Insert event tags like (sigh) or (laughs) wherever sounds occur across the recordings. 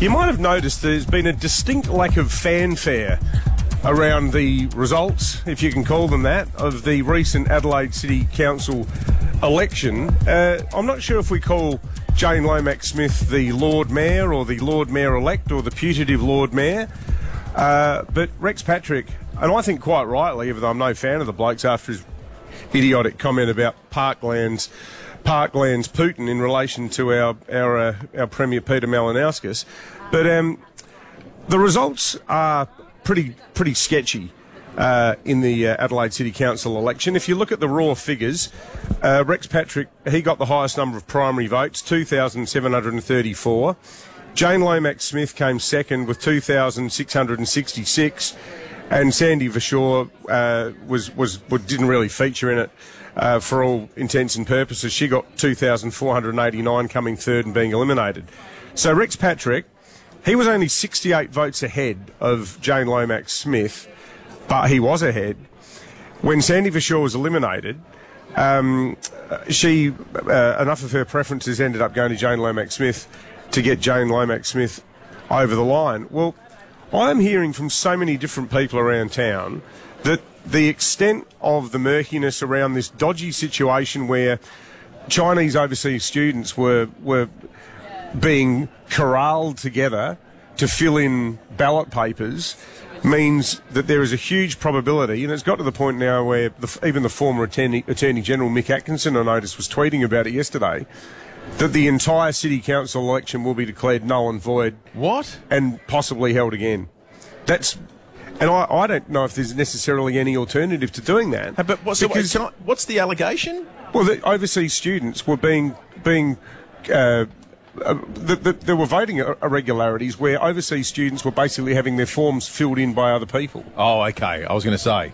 You might have noticed there's been a distinct lack of fanfare around the results, if you can call them that, of the recent Adelaide City Council election. Uh, I'm not sure if we call Jane Lomax Smith the Lord Mayor or the Lord Mayor elect or the putative Lord Mayor. Uh, but Rex Patrick, and I think quite rightly, even though I'm no fan of the blokes after his idiotic comment about Parklands, Parklands Putin in relation to our our uh, our Premier Peter Malinauskas, but um, the results are pretty pretty sketchy. Uh, in the uh, Adelaide City Council election. If you look at the raw figures, uh, Rex Patrick, he got the highest number of primary votes, 2,734. Jane Lomax Smith came second with 2,666, and Sandy Verschoor uh, was, was didn't really feature in it uh, for all intents and purposes. She got 2,489, coming third and being eliminated. So Rex Patrick, he was only 68 votes ahead of Jane Lomax Smith, but he was ahead. When Sandy Verschoor was eliminated, um, she uh, enough of her preferences ended up going to Jane Lomax Smith to get Jane Lomax Smith over the line. Well, I'm hearing from so many different people around town that the extent of the murkiness around this dodgy situation where Chinese overseas students were were being corralled together to fill in ballot papers means that there is a huge probability, and it's got to the point now where the, even the former Attorney, Attorney General Mick Atkinson, I noticed, was tweeting about it yesterday, that the entire city council election will be declared null and void. What? And possibly held again. That's. And I, I don't know if there's necessarily any alternative to doing that. But what's, because, I, what's the allegation? Well, the overseas students were being being uh, uh, the, the, there were voting irregularities where overseas students were basically having their forms filled in by other people. Oh, okay. I was going to say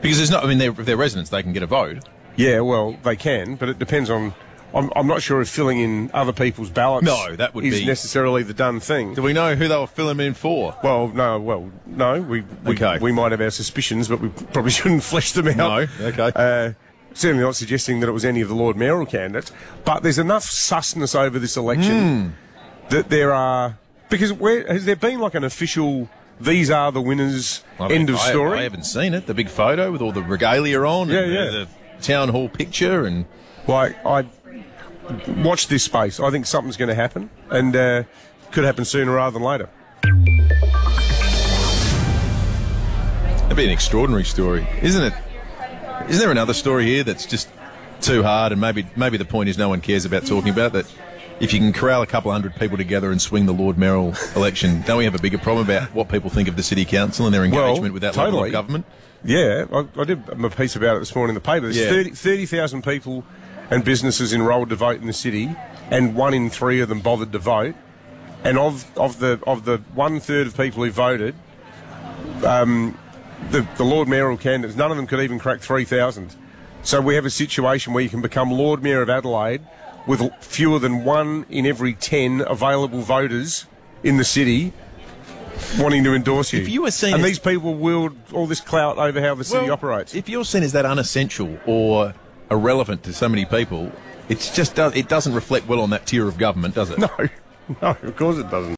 because there's not. I mean, they're, if they're residents, they can get a vote. Yeah, well, they can, but it depends on. I'm, I'm not sure if filling in other people's ballots. No, that would is be necessarily the done thing. Do we know who they were filling in for? Well, no. Well, no. We we, okay. we might have our suspicions, but we probably (laughs) shouldn't flesh them out. No. Okay. Uh, certainly not suggesting that it was any of the Lord Mayoral candidates, but there's enough susness over this election mm. that there are because where has there been like an official these are the winners I mean, end of I, story? I haven't seen it. The big photo with all the regalia on, yeah, and yeah. The, the town hall picture, and like I watch this space. I think something's going to happen, and uh, could happen sooner rather than later. That'd be an extraordinary story, isn't it? Isn't there another story here that's just too hard, and maybe maybe the point is no one cares about talking about that? If you can corral a couple hundred people together and swing the Lord Mayoral election, don't we have a bigger problem about what people think of the city council and their engagement well, with that totally. level of government? Yeah, I, I did a piece about it this morning in the paper. There's Yeah. 30,000 people and businesses enrolled to vote in the city, and one in three of them bothered to vote. And of, of the of the one third of people who voted, um, the, the Lord Mayoral candidates, none of them could even crack 3,000. So we have a situation where you can become Lord Mayor of Adelaide with fewer than one in every 10 available voters in the city wanting to endorse you. If you were seen and as- these people wield all this clout over how the city Well, operates. If you're seen as that unessential or irrelevant to so many people, it's just it doesn't reflect well on that tier of government, does it? (laughs) No, no, of course it doesn't.